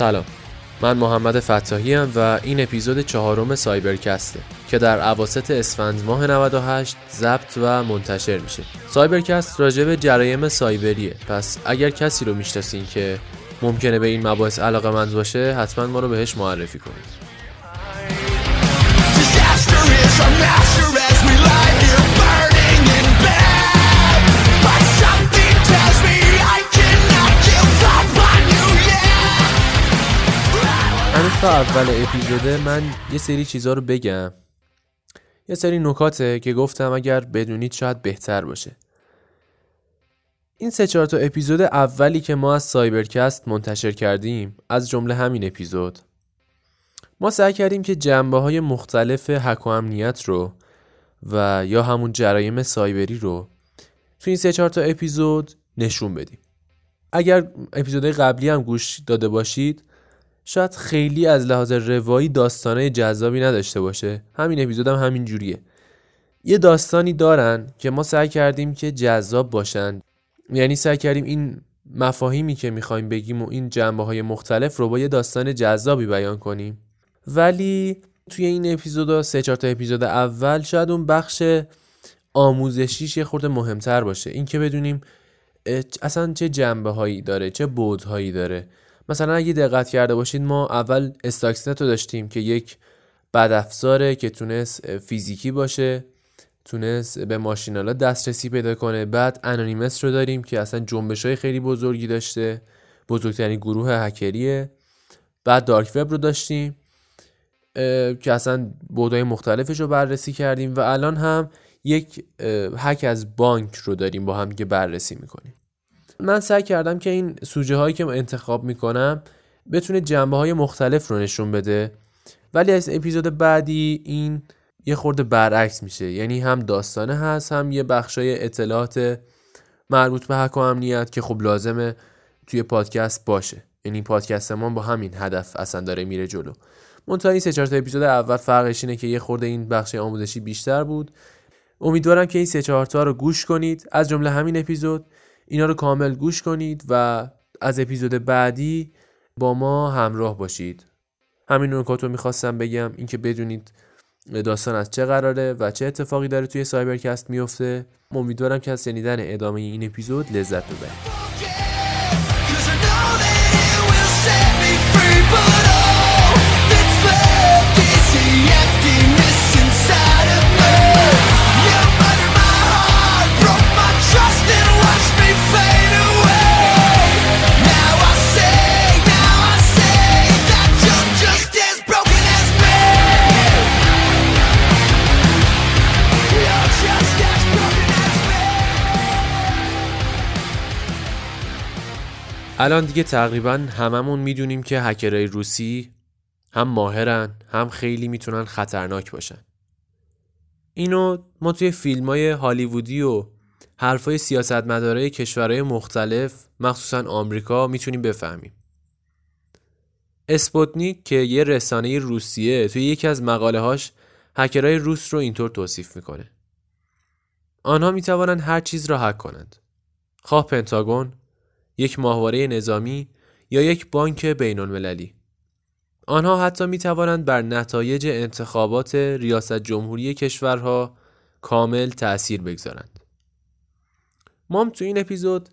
سلام. من محمد فتاحی هم و این اپیزود چهارم سایبرکسته که در عواسط اسفند ماه 98 ضبط و منتشر میشه. سایبرکست راجع به جرایم سایبریه. پس اگر کسی رو می‌شناسین که ممکنه به این مباحث علاقه مند باشه حتما ما رو بهش معرفی کنید. تا اول اپیزوده من یه سری چیزا رو بگم. یه سری نکاته که گفتم اگر بدونید شاید بهتر باشه. این سه چهار تا اپیزود اولی که ما از سایبرکست منتشر کردیم از جمله همین اپیزود. ما سعی کردیم که جنبه های مختلف حک و امنیت رو و یا همون جرایم سایبری رو تو این سه چهار تا اپیزود نشون بدیم. اگر اپیزودهای قبلی هم گوش داده باشید شاید خیلی از لحاظ روایی داستانه جذابی نداشته باشه. همین اپیزود هم همین جوریه. یه داستانی دارن که ما سعی کردیم که جذاب باشن. یعنی سعی کردیم این مفاهیمی که می‌خوایم بگیم و این جنبه های مختلف رو با یه داستان جذابی بیان کنیم. ولی توی این اپیزود سه چهار تا اپیزود اول شاید اون بخش آموزشیش یه خورده مهمتر باشه. اینکه بدونیم اصلا چه جنبه هایی داره چه بودهایی داره. مثلا اگه دقت کرده باشید ما اول استاکسنت رو داشتیم که یک بد افزاره که تونست فیزیکی باشه تونست به ماشینالا دسترسی پیدا کنه. بعد انونیمس رو داریم که اصلا جنبش های خیلی بزرگی داشته بزرگترین گروه هکریه. بعد دارک وب رو داشتیم که اصلا بودهای مختلفش رو بررسی کردیم. و الان هم یک هک از بانک رو داریم با هم که بررسی می‌کنیم. من سعی کردم که این سوژه هایی که انتخاب می‌کنم بتونه جنبه های مختلف رو نشون بده. ولی از اپیزود بعدی این یه خورده برعکس میشه. یعنی هم داستانه هست هم یه بخشای اطلاعات مربوط به حق و امنیت که خب لازمه توی پادکست باشه. یعنی پادکست ما با همین هدف اصلا داره میره جلو. منتها این سه چهار تا اپیزود اول فرقش اینه که یه خورده این بخش آموزشی بیشتر بود. امیدوارم که این سه چهار تا رو گوش کنید. از جمله همین اپیزود اینا رو کامل گوش کنید و از اپیزود بعدی با ما همراه باشید. همین نکات رو می‌خواستم بگم اینکه بدونید داستان از چه قراره و چه اتفاقی داره توی سایبرکست میفته امیدوارم که از شنیدن ادامه این اپیزود لذت ببرید. الان دیگه تقریبا هممون می‌دونیم که هکرهای روسی هم ماهرن هم خیلی می‌تونن خطرناک باشن. اینو ما توی فیلم های هالیوودی و حرفای سیاستمدارای کشورهای مختلف مخصوصا آمریکا می‌تونیم بفهمیم. اسپوتنیک که یه رسانه روسیه توی یکی از مقاله هاش هکرهای روس رو اینطور توصیف می‌کنه. آنها می‌توانند هر چیز را هک کنند. خواه پنتاگون یک ماهواره نظامی یا یک بانک بین المللی. آنها حتی می توانند بر نتایج انتخابات ریاست جمهوری کشورها کامل تأثیر بگذارند. ما هم تو این اپیزود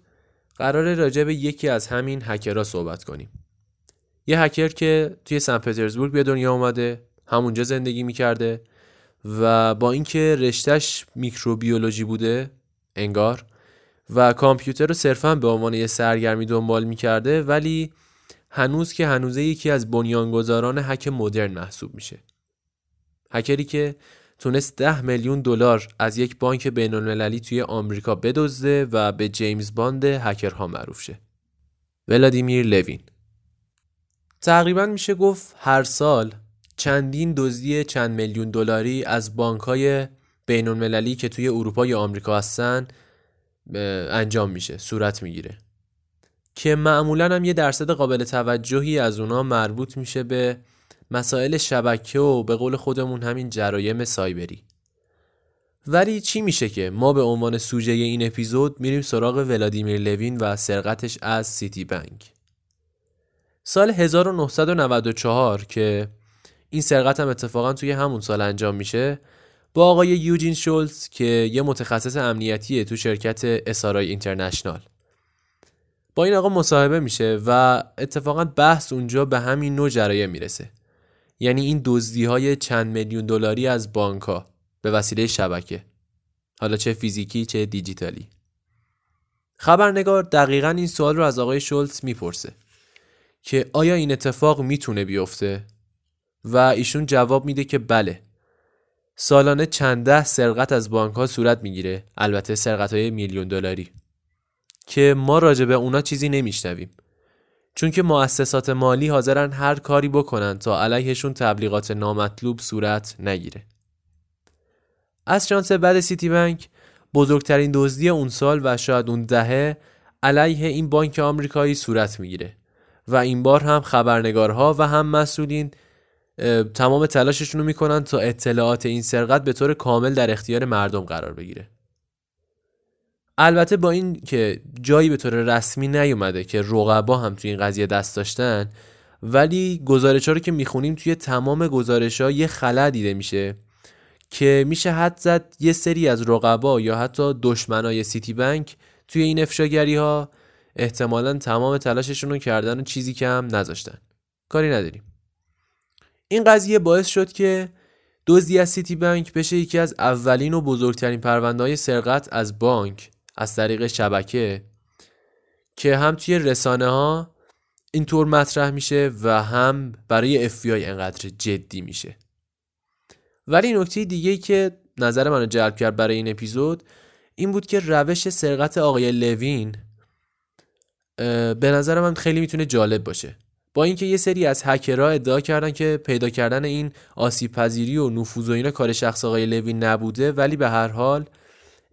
قرار راجع به یکی از همین هکرها صحبت کنیم. یه هکر که توی سن پترزبورگ به دنیا اومده، همونجا زندگی می‌کرده و با اینکه رشتش میکروبیولوژی بوده انگار و کامپیوتر رو صرفا به عنوان یه سرگرمی دنبال می‌کرده ولی هنوز که هنوزه یکی از بنیانگذاران هک مدرن محسوب میشه. هکری که تونست ده میلیون دلار از یک بانک بین المللی توی آمریکا بدزده و به جیمز باند هکرها معروف شه. ولادیمیر لوین. تقریبا میشه گفت هر سال چندین دزدی چند میلیون دلاری از بانک های بین المللی که توی اروپا یا آمریکا هستن انجام میشه صورت می‌گیره. که معمولا هم یه درصد قابل توجهی از اونا مربوط میشه به مسائل شبکه و به قول خودمون همین جرایم سایبری. ولی چی میشه که ما به عنوان سوژه این اپیزود میریم سراغ ولادیمیر لوین و سرقتش از سیتی بنک سال 1994 که این سرقت هم اتفاقا توی همون سال انجام میشه با آقای یوجین شولز که یه متخصص امنیتیه تو شرکت اسارای اینترنشنال با این آقا مصاحبه میشه و اتفاقا بحث اونجا به همین نوع جرایم می‌رسه. یعنی این دزدی های چند میلیون دلاری از بانک به وسیله شبکه. حالا چه فیزیکی چه دیجیتالی. خبرنگار دقیقا این سوال رو از آقای شولتز می‌پرسه که آیا این اتفاق می‌تونه بیفته؟ و ایشون جواب میده که بله. سالانه چند ده سرقت از بانک ها صورت می‌گیره؟ البته سرقت های میلیون دلاری. که ما راجع به اونا چیزی نمیشنویم. چون که مؤسسات مالی حاضرن هر کاری بکنن تا علیهشون تبلیغات نامطلوب صورت نگیره. از شانس بعد سیتی بانک بزرگترین دزدی اون سال و شاید اون دهه علیه این بانک آمریکایی صورت می‌گیره. و این بار هم خبرنگارها و هم مسئولین تمام تلاششون رو می‌کنن تا اطلاعات این سرقت به طور کامل در اختیار مردم قرار بگیره. البته با این که جایی به طور رسمی نیومده که رقبا هم توی این قضیه دست داشتن ولی گزارش ها رو که می‌خونیم توی تمام گزارش ها یه خلا دیده میشه که میشه حد زد یه سری از رقبا یا حتی دشمنای سیتی بنک توی این افشاگری ها احتمالا تمام تلاششون رو کردن و چیزی که هم نذاشتن. کاری نداریم. این قضیه باعث شد که دزدی از سیتی بانک بشه یکی از اولین و بزرگترین پرونده های سرقت از بانک از طریق شبکه که هم توی رسانه ها اینطور مطرح میشه و هم برای اف انقدر جدی میشه. ولی نکته دیگه که نظر منو جلب کرد برای این اپیزود این بود که روش سرقت آقای لوین به نظر من خیلی می‌تونه جالب باشه. با اینکه یه سری از هکرها ادعا کردن که پیدا کردن این آسیب پذیری و نفوذ و اینا کار شخص آقای لوین نبوده ولی به هر حال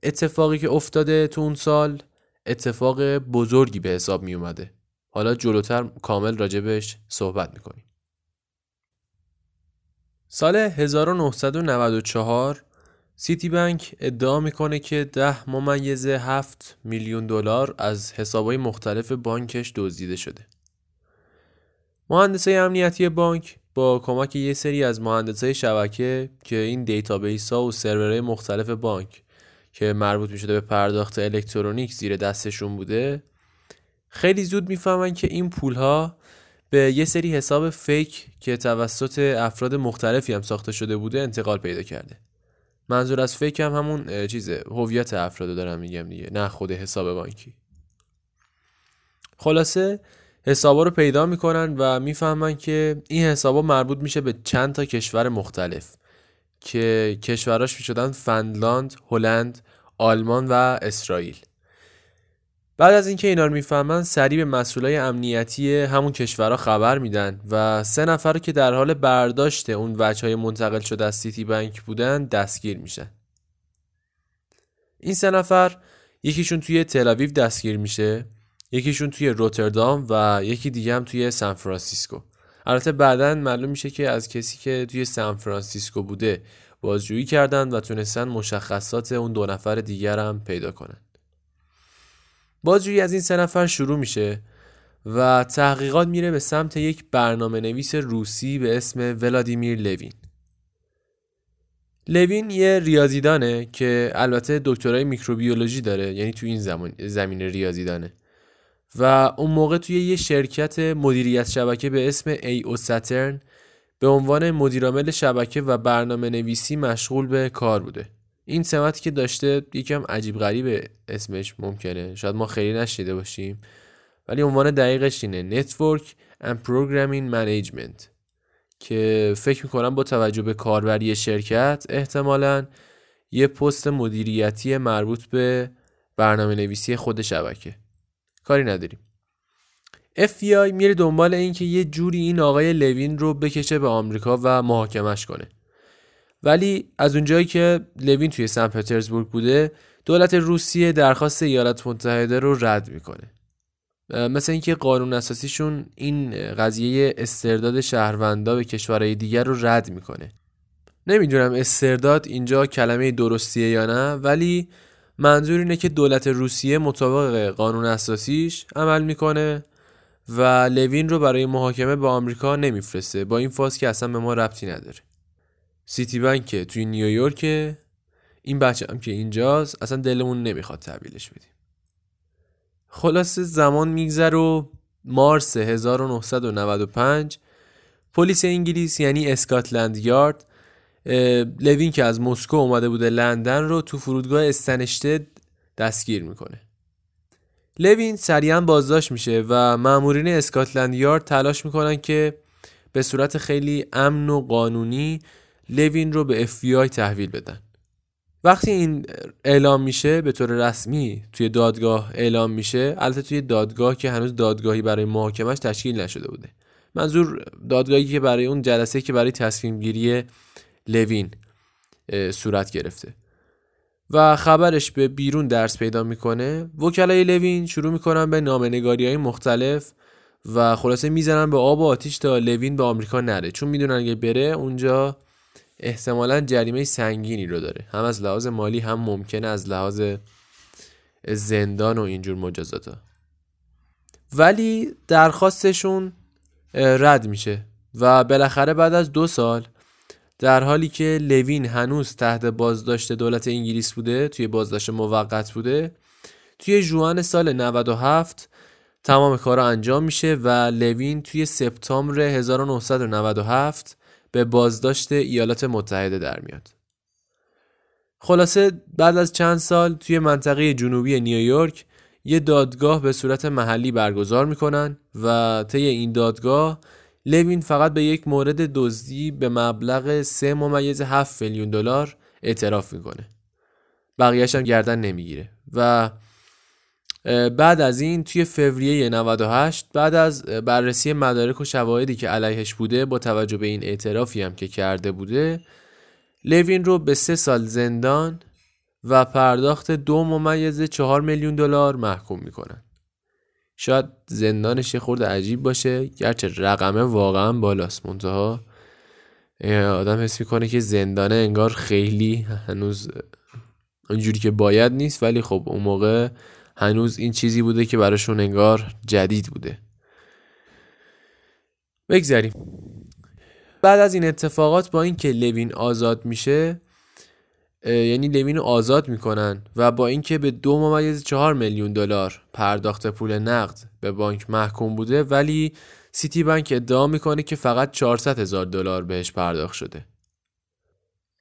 اتفاقی که افتاده تو اون سال اتفاق بزرگی به حساب می اومده حالا جلوتر کامل راجبش صحبت می‌کنیم سال 1994 سیتی بانک ادعا می‌کنه که ده ممیز هفت میلیون دلار از حسابهای مختلف بانکش دزدیده شده. مهندسای امنیتی بانک با کمک یه سری از مهندسای شبکه که این database ها و سرورهای مختلف بانک که مربوط می شده به پرداخت الکترونیک زیر دستشون بوده خیلی زود می‌فهمن که این پول ها به یه سری حساب fake که توسط افراد مختلفی هم ساخته شده بوده انتقال پیدا کرده. منظور از فیک هم همون چیزه هویت افراد دارم میگم دیگه نه خود حساب بانکی. خلاصه حسابا رو پیدا می‌کنن و می‌فهمن که این حسابا مربوط میشه به چند تا کشور مختلف که کشوراش می‌شدن فنلاند، هلند، آلمان و اسرائیل. بعد از اینکه اینا رو می‌فهمن سریع به مسئولای امنیتی همون کشورها خبر میدن و سه نفر که در حال برداشت اون وجه منتقل شده از سیتی بانک بودن دستگیر میشن. این سه نفر یکیشون توی تلاویو دستگیر میشه. یکیشون توی روتردام و یکی دیگه هم توی سان فرانسیسکو. البته بعدا معلوم میشه که از کسی که توی سان فرانسیسکو بوده بازجویی کردن و تونستن مشخصات اون دو نفر دیگر هم پیدا کنن. بازجویی از این سه نفر شروع میشه و تحقیقات میره به سمت یک برنامه نویس روسی به اسم ولادیمیر لوین. لوین یه ریاضیدانه که البته دکترای میکروبیولوژی داره یعنی تو این زمان زمین ریاضیدانه. و اون موقع توی یه شرکت مدیریت شبکه به اسم ای او ساترن به عنوان مدیرعامل شبکه و برنامه نویسی مشغول به کار بوده. این سمتی که داشته یکم عجیب غریب اسمش ممکنه. شاید ما خیلی نشیده باشیم. ولی عنوان دقیقش اینه Network and Programming Management. که فکر می‌کنم با توجه به کاربری شرکت احتمالا یه پست مدیریتی مربوط به برنامه نویسی خود شبکه. کاری نداریم. FBI میره دنبال اینکه یه جوری این آقای لوین رو بکشه به آمریکا و محاکمش کنه. ولی از اونجایی که لوین توی سن پترزبورگ بوده دولت روسیه درخواست ایالات متحده رو رد می‌کنه. مثل اینکه قانون اساسیشون این قضیه استرداد شهروندا به کشورهای دیگر رو رد می‌کنه. نمی‌دونم استرداد اینجا کلمه درستیه یا نه ولی منظور اینه که دولت روسیه مطابق قانون اساسیش عمل می‌کنه و لوین رو برای محاکمه به آمریکا نمیفرسته. با این فاز که اصلا به ما ربطی نداره. سیتی بنک توی نیویورک این بچه هم که اینجاست اصلا دلمون نمی‌خواد تحویلش بدیم. خلاصه زمان میگذره و مارس 1995 پلیس انگلیس یعنی اسکاتلند یارد لوین که از مسکو اومده بوده لندن رو تو فرودگاه استنشته دستگیر می‌کنه. لوین سریعا بازداشت میشه و مامورین اسکاتلند یارد تلاش می‌کنن که به صورت خیلی امن و قانونی لوین رو به FBI تحویل بدن. وقتی این اعلام میشه به طور رسمی توی دادگاه اعلام میشه. البته توی دادگاه که هنوز دادگاهی برای محاکمش تشکیل نشده بوده. منظور دادگاهی که برای اون جلسه که برای تصمیم گیری لوین صورت گرفته. و خبرش به بیرون درس پیدا می‌کنه. وکلای لوین شروع می‌کنن به نامنگاری های مختلف و خلاصه می‌زنن به آب و آتیش تا لوین به آمریکا نره. چون می‌دونن اگه بره اونجا احتمالا جریمه سنگینی رو داره. هم از لحاظ مالی هم ممکنه از لحاظ زندان و اینجور مجازات ها. ولی درخواستشون رد میشه. و بالاخره بعد از دو سال در حالی که لوین هنوز تحت بازداشت دولت انگلیس بوده توی بازداشت موقت بوده توی جوان سال 97 تمام کارا انجام میشه و لوین توی سپتامبر 1997 به بازداشت ایالات متحده در میاد. خلاصه بعد از چند سال توی منطقه جنوبی نیویورک یه دادگاه به صورت محلی برگزار می‌کنن و طی این دادگاه لوین فقط به یک مورد دزدی به مبلغ 3 ممیز 7 میلیون دلار اعتراف می‌کنه. بقیهش هم گردن نمی‌گیره و بعد از این توی فوریه 98 بعد از بررسی مدارک و شواهدی که علیهش بوده با توجه به این اعترافی هم که کرده بوده لوین رو به سه سال زندان و پرداخت دو ممیز چهار میلیون دلار محکوم می‌کنن شاید زندانش یه خورده عجیب باشه. گرچه رقمه واقعا بالاست منتها آدم حس می‌کنه که زندانه انگار خیلی هنوز اونجوری که باید نیست ولی خب اون موقع هنوز این چیزی بوده که براشون انگار جدید بوده. بگذاریم بعد از این اتفاقات با اینکه لوین آزاد میشه یعنی لوین آزاد می‌کنن و با اینکه به دو ممیز چهار میلیون دلار پرداخت پول نقد به بانک محکوم بوده ولی سیتی بانک ادعا می‌کنه که فقط 400 هزار دلار بهش پرداخت شده.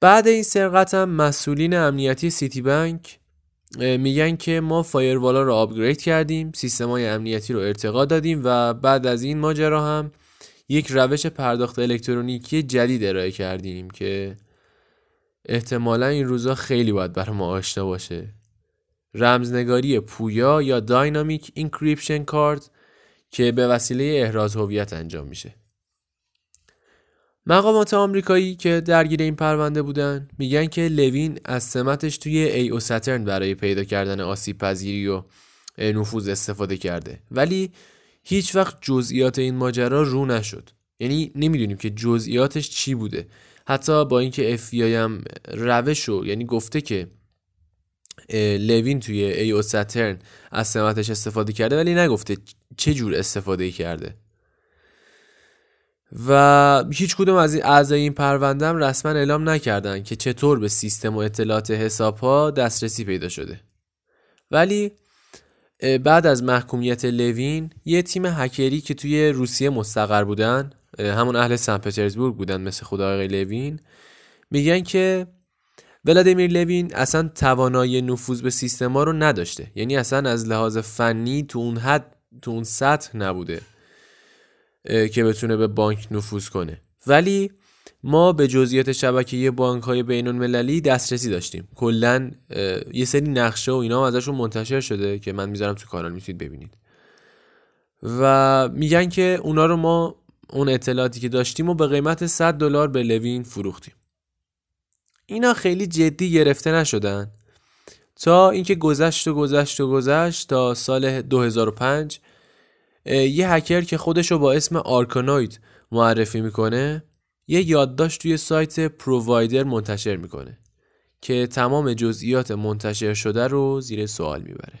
بعد این سرقت هم مسئولین امنیتی سیتی بانک میگن که ما firewall ا رو upgrade کردیم سیستمای امنیتی رو ارتقا دادیم و بعد از این ماجرا هم یک روش پرداخت الکترونیکی جدید ارائه کردیم که احتمالا این روزا خیلی باید برای ما آشنا باشه. رمزنگاری پویا یا dynamic encryption card که به وسیله احراز هویت انجام میشه. مقامات آمریکایی که درگیر این پرونده بودن میگن که لوین از سمتش توی AO Saturn برای پیدا کردن آسیب پذیری و نفوذ استفاده کرده. ولی هیچ وقت جزئیات این ماجرا رو نشد. یعنی نمی‌دونیم که جزئیاتش چی بوده. حتی با اینکه اف هم روش یعنی گفته که لوین توی ای او ساترن از سمتش استفاده کرده ولی نگفته چه جور استفاده کرده. و هیچ کدوم از این اعضای این پرونده هم رسما اعلام نکردن که چطور به سیستم و اطلاعات حساب ها دسترسی پیدا شده. ولی بعد از محکومیت لوین یه تیم هکری که توی روسیه مستقر بودن همون اهل سن پترزبورگ بودن مثل خدا آقای لوین. میگن که ولادیمیر لوین اصلا توانایی نفوذ به سیستما رو نداشته. یعنی اصلا از لحاظ فنی تو اون حد تو اون سطح نبوده که بتونه به بانک نفوذ کنه. ولی ما به جزئیات شبکه بانک های بین المللی دسترسی داشتیم. کلا یه سری نقشه و اینا ازشون منتشر شده که من می‌ذارم تو کانال می‌تونید ببینید. و میگن که اونا رو ما اون اطلاعاتی که داشتیم و به قیمت 100 دلار به لوین فروختیم. اینا خیلی جدی گرفته نشدن. تا اینکه گذشت و گذشت و گذشت تا سال 2005 یه هکر که خودش رو با اسم آرکانوید معرفی می‌کنه یه یادداشت توی سایت پرووایدر منتشر می‌کنه که تمام جزئیات منتشر شده رو زیر سوال می‌بره.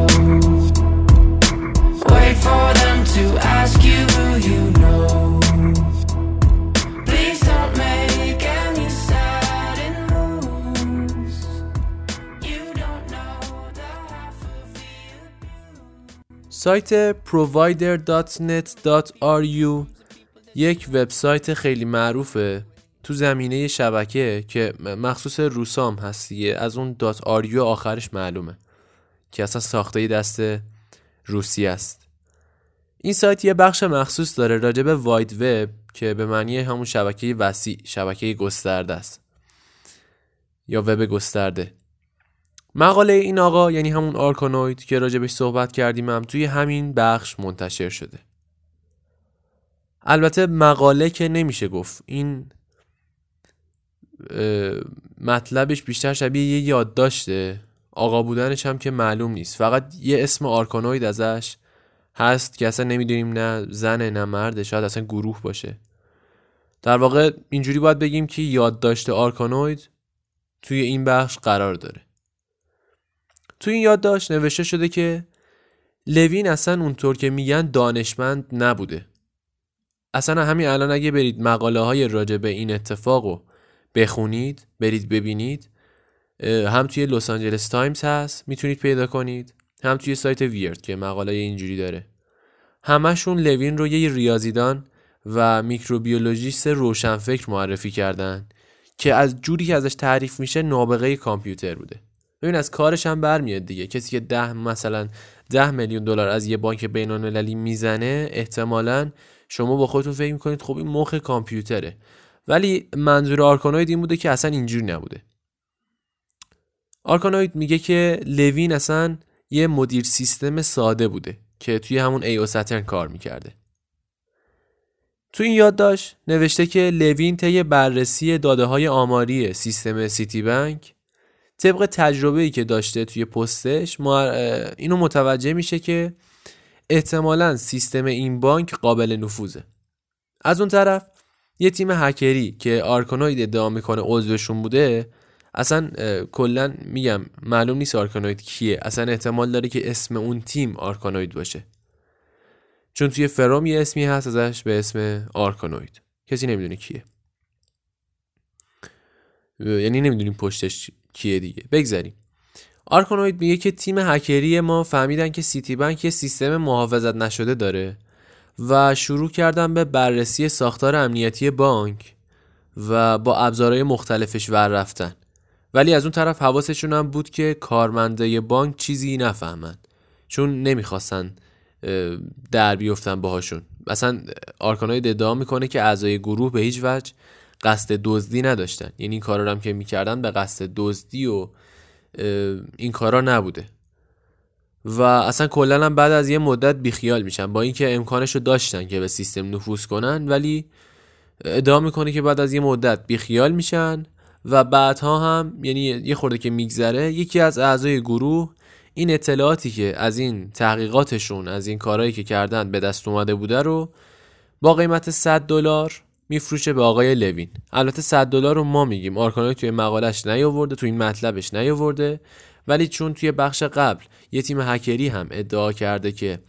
سایت provider.net.ru یک وبسایت خیلی معروفه تو زمینه شبکه که مخصوص روسام هست دیگه. از اون .ru آخرش معلومه که اصلا ساخته دست روسی است. این سایت یه بخش مخصوص داره راجع به واید وب که به معنی همون شبکه وسیع شبکه گسترده است یا وب گسترده. مقاله این آقا یعنی همون آرکانوید که راجبش صحبت کردیم هم توی همین بخش منتشر شده. البته مقاله که نمیشه گفت این مطلبش بیشتر شبیه یه یادداشته. آقا بودنش هم که معلوم نیست. فقط یه اسم آرکانوید ازش هست که اصلا نمی‌دونیم نه زنه نه مرده شاید اصلا گروه باشه. در واقع اینجوری باید بگیم که یادداشت آرکانوید توی این بخش قرار داره. توی این یادداشت نوشته شده که لوین اصلا اونطور که میگن دانشمند نبوده. اصلا همین الان اگه برید مقاله های راجع به این اتفاق رو بخونید برید ببینید هم توی لس آنجلس تایمز هست می‌تونید پیدا کنید هم توی سایت Wired که مقاله اینجوری داره. همشون لوین رو یه ریاضیدان و میکروبیولوژیست روشنفکر معرفی کردن که از جوری که ازش تعریف میشه نابغه کامپیوتر بوده. ببین از کارش هم برمیاد دیگه. کسی که ده مثلا ده میلیون دلار از یه بانک بین المللی می‌زنه احتمالا شما با خودتون فکر می‌کنید خب این مخ کامپیوتره. ولی منظور آرکانوید این بوده که اصلا اینجوری نبوده. آرکانوید میگه که لوین اصلا یه مدیر سیستم ساده بوده که توی همون ای او ساترن کار می‌کرده. تو این یادداشت نوشته که لوین طی بررسی داده های آماری سیستم سیتی بانک طبق تجربه‌ای که داشته توی پستش اینو متوجه میشه که احتمالا سیستم این بانک قابل نفوذه. از اون طرف یه تیم هکری که آرکانوید ادعا می‌کنه عضوشون بوده اصلا کلا میگم معلوم نیست آرکانوید کیه. اصلا احتمال داره که اسم اون تیم آرکانوید باشه. چون توی فروم یه اسمی هست ازش به اسم آرکانوید. کسی نمی‌دونه کیه. یعنی نمی‌دونیم پشتش کیه دیگه؟ بگذاریم. آرکانوید میگه که تیم هکری ما فهمیدن که سیتی بانک یه سیستم محافظت نشده داره و شروع کردن به بررسی ساختار امنیتی بانک و با ابزارهای مختلفش ور رفتن. ولی از اون طرف حواسشون هم بود که کارمنده بانک چیزی نفهمن. چون نمی‌خواستن در بیفتن باهاشون. مثلا آرکانوید ادعا می‌کنه که اعضای گروه به هیچ وجه قصد دزدی نداشتن. یعنی این کارا هم که می‌کردن به قصد دزدی و این کارا نبوده. و اصلا کلا هم بعد از یه مدت بیخیال میشن. با اینکه امکانش رو داشتن که به سیستم نفوذ کنن ولی ادعا می‌کنه که بعد از یه مدت بیخیال میشن و بعدها هم یعنی یه خورده که میگذره یکی از اعضای گروه این اطلاعاتی که از این تحقیقاتشون از این کارهایی که کردن به دست اومده بوده رو با قیمت 100 دلار میفروشه به آقای لوین. البته 100 دلار رو ما میگیم. آرکانوی توی مقالش نیاورده توی این مطلبش نیاورده. ولی چون توی بخش قبل یه تیم هکری هم ادعا کرده که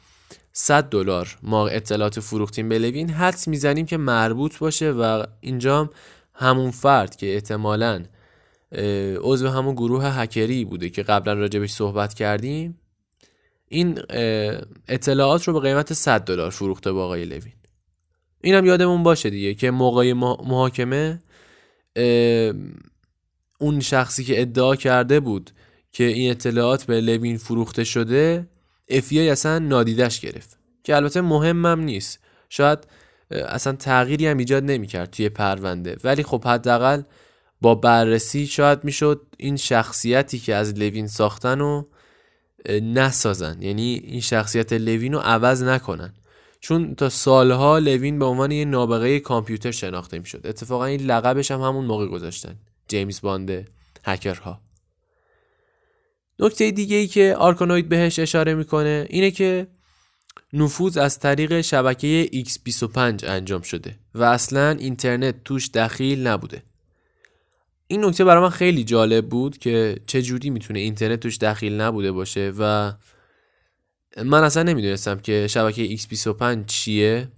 100 دلار ما اطلاعات فروختیم به لوین حدس می‌زنیم که مربوط باشه و اینجا همون فرد که احتمالاً عضو همون گروه هکری بوده که قبلا راجبش صحبت کردیم این اطلاعات رو به قیمت 100 دلار فروخته با آقای لوین. اینم یادمون باشه دیگه که موقع محاکمه اون شخصی که ادعا کرده بود که این اطلاعات به لوین فروخته شده افیای اصلا نادیدش گرفت. که البته مهمم نیست. شاید اصلا تغییری هم ایجاد نمی‌کرد توی پرونده. ولی خب حداقل با بررسی شاید می‌شد این شخصیتی که از لوین ساختن رو نسازن. یعنی این شخصیت لوین رو عوض نکنن. چون تا سالها لوین به عنوان یه نابغه کامپیوتر شناخته می‌شد. اتفاقا این لقبش هم همون موقع گذاشتن. جیمز باند هکرها. نکته دیگه ای که آرکانوید بهش اشاره می‌کنه اینه که نفوذ از طریق شبکه X25 انجام شده و اصلا اینترنت توش دخیل نبوده. این نکته برای من خیلی جالب بود که چه جوری می‌تونه اینترنت توش دخیل نبوده باشه و من اصلا نمی‌دونستم که شبکه X25 چیه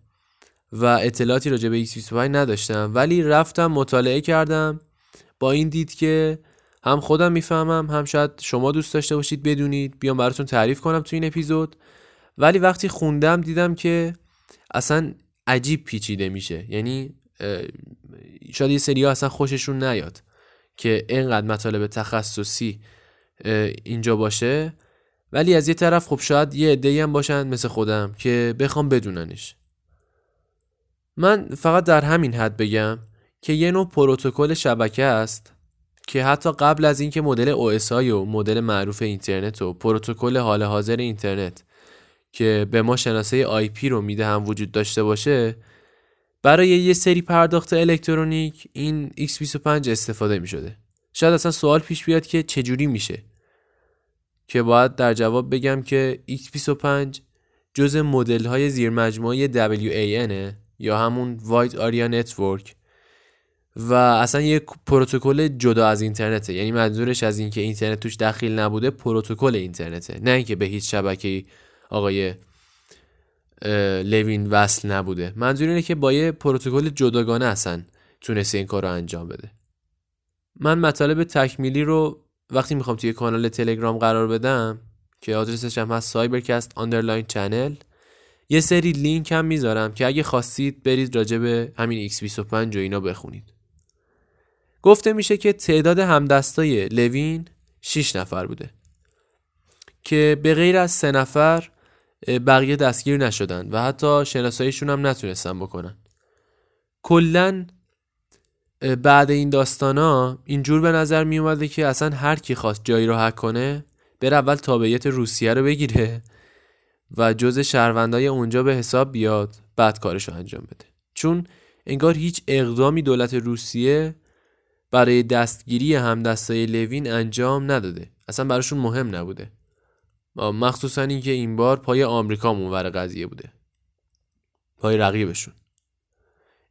و اطلاعاتی راجع به X25 نداشتم. ولی رفتم مطالعه کردم. با این دید که هم خودم می‌فهمم هم شاید شما دوست داشته باشید بدونید. بیام براتون تعریف کنم تو این اپیزود. ولی وقتی خوندم دیدم که اصلا عجیب پیچیده میشه. یعنی شاید یه سری اصلا خوششون نیاد که اینقدر مطالب تخصصی اینجا باشه. ولی از یه طرف خب شاید یه عده‌ای هم باشن مثل خودم که بخوام بدوننش. من فقط در همین حد بگم که یه نوع پروتکل شبکه است که حتی قبل از اینکه مدل OSI و مدل معروف اینترنت و پروتکل حال حاضر اینترنت که به ما شناسه پی رو میده هم وجود داشته باشه برای یه سری پرداخت الکترونیک این X25 استفاده می شده شاید اصلا سوال پیش بیاد که چجوری میشه. که باید در جواب بگم که X25 جز مدل های زیر مجموعه WAN یا همون Wide Area Network و اصلا یک پروتکل جدا از اینترنته. یعنی منظورش از اینکه اینترنت توش دخیل نبوده پروتکل اینترنته. نه اینکه به هیچ شبکه آقای لوین وصل نبوده. منظور اینه که با یه پروتکل جداگانه اصلا تونسته این کار رو انجام بده. من مطالب تکمیلی رو وقتی می‌خوام توی کانال تلگرام قرار بدم که آدرسش هم هست سایبرکست underline channel یه سری لینک هم می‌ذارم که اگه خواستید برید راجع به همین X25 و اینا بخونید. گفته میشه که تعداد همدستای لوین 6 نفر بوده که به غیر از سه نفر بقیه دستگیر نشدن و حتی شناساییشون هم نتونستن بکنن. اه، بعد این داستانا اینجور به نظر می اومده که اصلا هر کی خواست جایی رو حک کنه بره اول تابعیت روسیه رو بگیره و جز شهروندای اونجا به حساب بیاد بعد کارش رو انجام بده. چون انگار هیچ اقدامی دولت روسیه برای دستگیری همدستای لوین انجام نداده. اصلا براشون مهم نبوده. مخصوصا اینکه این بار پای آمریکا اونور قضیه بوده. پای رقیبشون.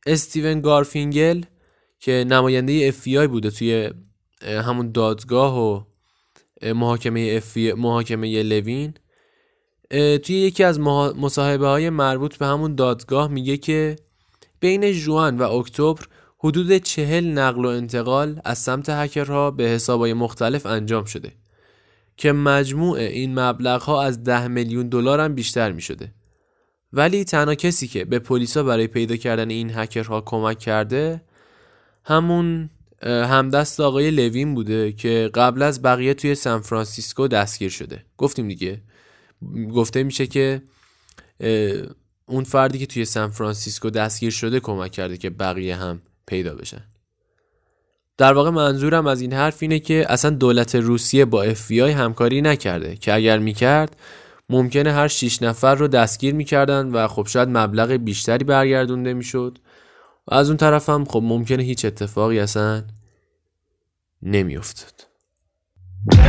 استیون گارفینکل که نماینده FBI بوده توی همون دادگاه و محاکمه FBI محاکمه لوین توی یکی از مصاحبه های مربوط به همون دادگاه میگه که بین جوان و اکتبر حدود چهل نقل و انتقال از سمت هکرها به حسابهای مختلف انجام شده که مجموع این مبلغ ها از ده میلیون دلار هم بیشتر می شده. ولی تنها کسی که به پلیسا برای پیدا کردن این هکرها کمک کرده همون همدست آقای لوین بوده که قبل از بقیه توی سان فرانسیسکو دستگیر شده. گفتیم دیگه. گفته میشه که اون فردی که توی سان فرانسیسکو دستگیر شده کمک کرده که بقیه هم پیدا بشن. در واقع منظورم از این حرف اینه که اصلا دولت روسیه با FBI همکاری نکرده که اگر می‌کرد ممکنه هر 6 نفر رو دستگیر می‌کردن و خب شاید مبلغ بیشتری برگردونده می‌شد. و از اون طرف هم خب ممکنه هیچ اتفاقی اصلا نمیافتاد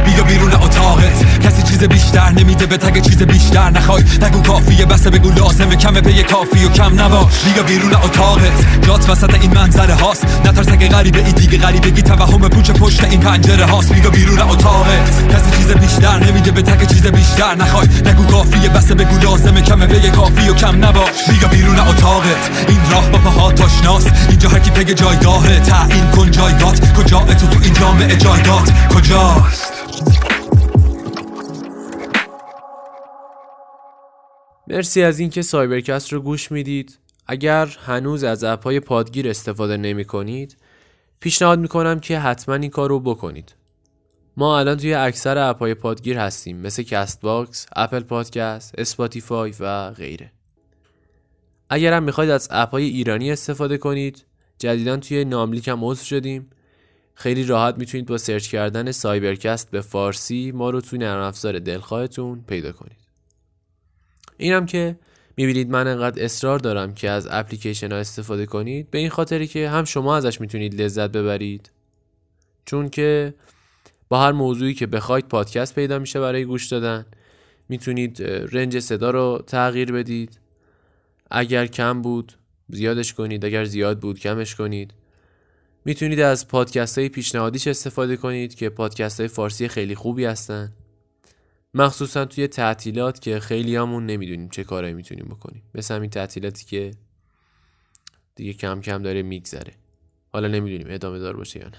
بیا بیرون اتاقت. بیشتر نمیده به تگ چیز بیشتر نخوای. نگو کافیه بسه بگو لازمه. کمه پی کافی و کم نباش بیا بیرون اتاقت جات وسط این منظره هاست. نترس اگه غریبه ای دیگه. غریبگی توهم پوچ پشت این پنجره هاست. بیا بیرون اتاقت کسی چیز بیشتر نمیده به تگ چیز بیشتر نخوای. نگو کافیه بسه بگو لازمه. کمه پی کافی و کم نباش بیا بیرون اتاقت این راه با پاهات آشناست اینجا هر کی پگ جایگاهه. تعیین کن جایگات کجا تو تو این جامعه جایگات کجاست؟ مرسی از اینکه سایبرکست رو گوش می‌دید. اگر هنوز از app های پادگیر استفاده نمی کنید پیشنهاد می‌کنم که حتما این کار رو بکنید. ما الان توی اکثر app های پادگیر هستیم مثل کست باکس، اپل پادکست، اسپاتیفای و غیره. اگر هم می‌خواید از app های ایرانی استفاده کنید جدیدا توی ناملیک هم عضو شدیم. خیلی راحت می‌تونید با search کردن سایبرکست به فارسی ما رو توی نرم افزار دلخواهتون پیدا کنید. اینم که می‌بینید من انقدر اصرار دارم که از اپلیکیشن ها استفاده کنید به این خاطری که هم شما ازش می‌تونید لذت ببرید. چون که با هر موضوعی که بخواید پادکست پیدا میشه برای گوش دادن. می‌تونید رنج صدا رو تغییر بدید. اگر کم بود زیادش کنید. اگر زیاد بود کمش کنید. می‌تونید از پادکست های پیشنهادیش استفاده کنید که پادکست های فارسی خیلی خوبی هستن. مخصوصا توی تعطیلات که خیلیامون نمی‌دونیم چه کارایی می‌تونیم بکنیم. مثل همین تعطیلاتی که دیگه کم کم داره میگذره. حالا نمی‌دونیم ادامه دار باشه یا نه.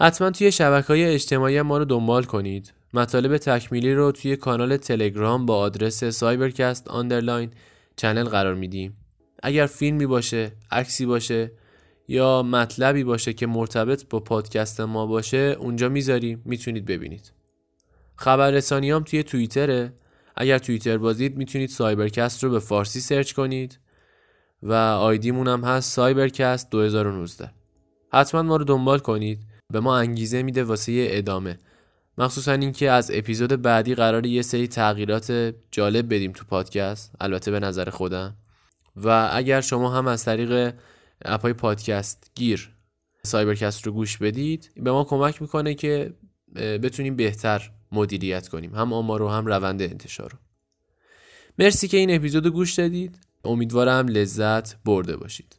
حتما توی شبکه های اجتماعی ما رو دنبال کنید. مطالب تکمیلی رو توی کانال تلگرام با آدرس سایبرکست underline channel قرار میدیم. اگر فیلمی باشه عکسی باشه یا مطلبی باشه که مرتبط با پادکست ما باشه اونجا می‌ذاریم. می‌تونید ببینید. خبررسانی هم توی توییتره. اگر توییتر بازید می‌تونید سایبرکست رو به فارسی search کنید و ID مون هم هست سایبرکست 2019 حتما ما رو دنبال کنید. به ما انگیزه میده واسه ادامه. مخصوصا اینکه از اپیزود بعدی قرار یه سری تغییرات جالب بدیم تو پادکست. البته به نظر خودم. و اگر شما هم از طریق app ای پادکست گیر سایبرکست رو گوش بدید به ما کمک می‌کنه که بتونیم بهتر مدیریت کنیم. هم آمار رو هم روند انتشار رو. مرسی که این اپیزود گوش دادید. امیدوارم لذت برده باشید.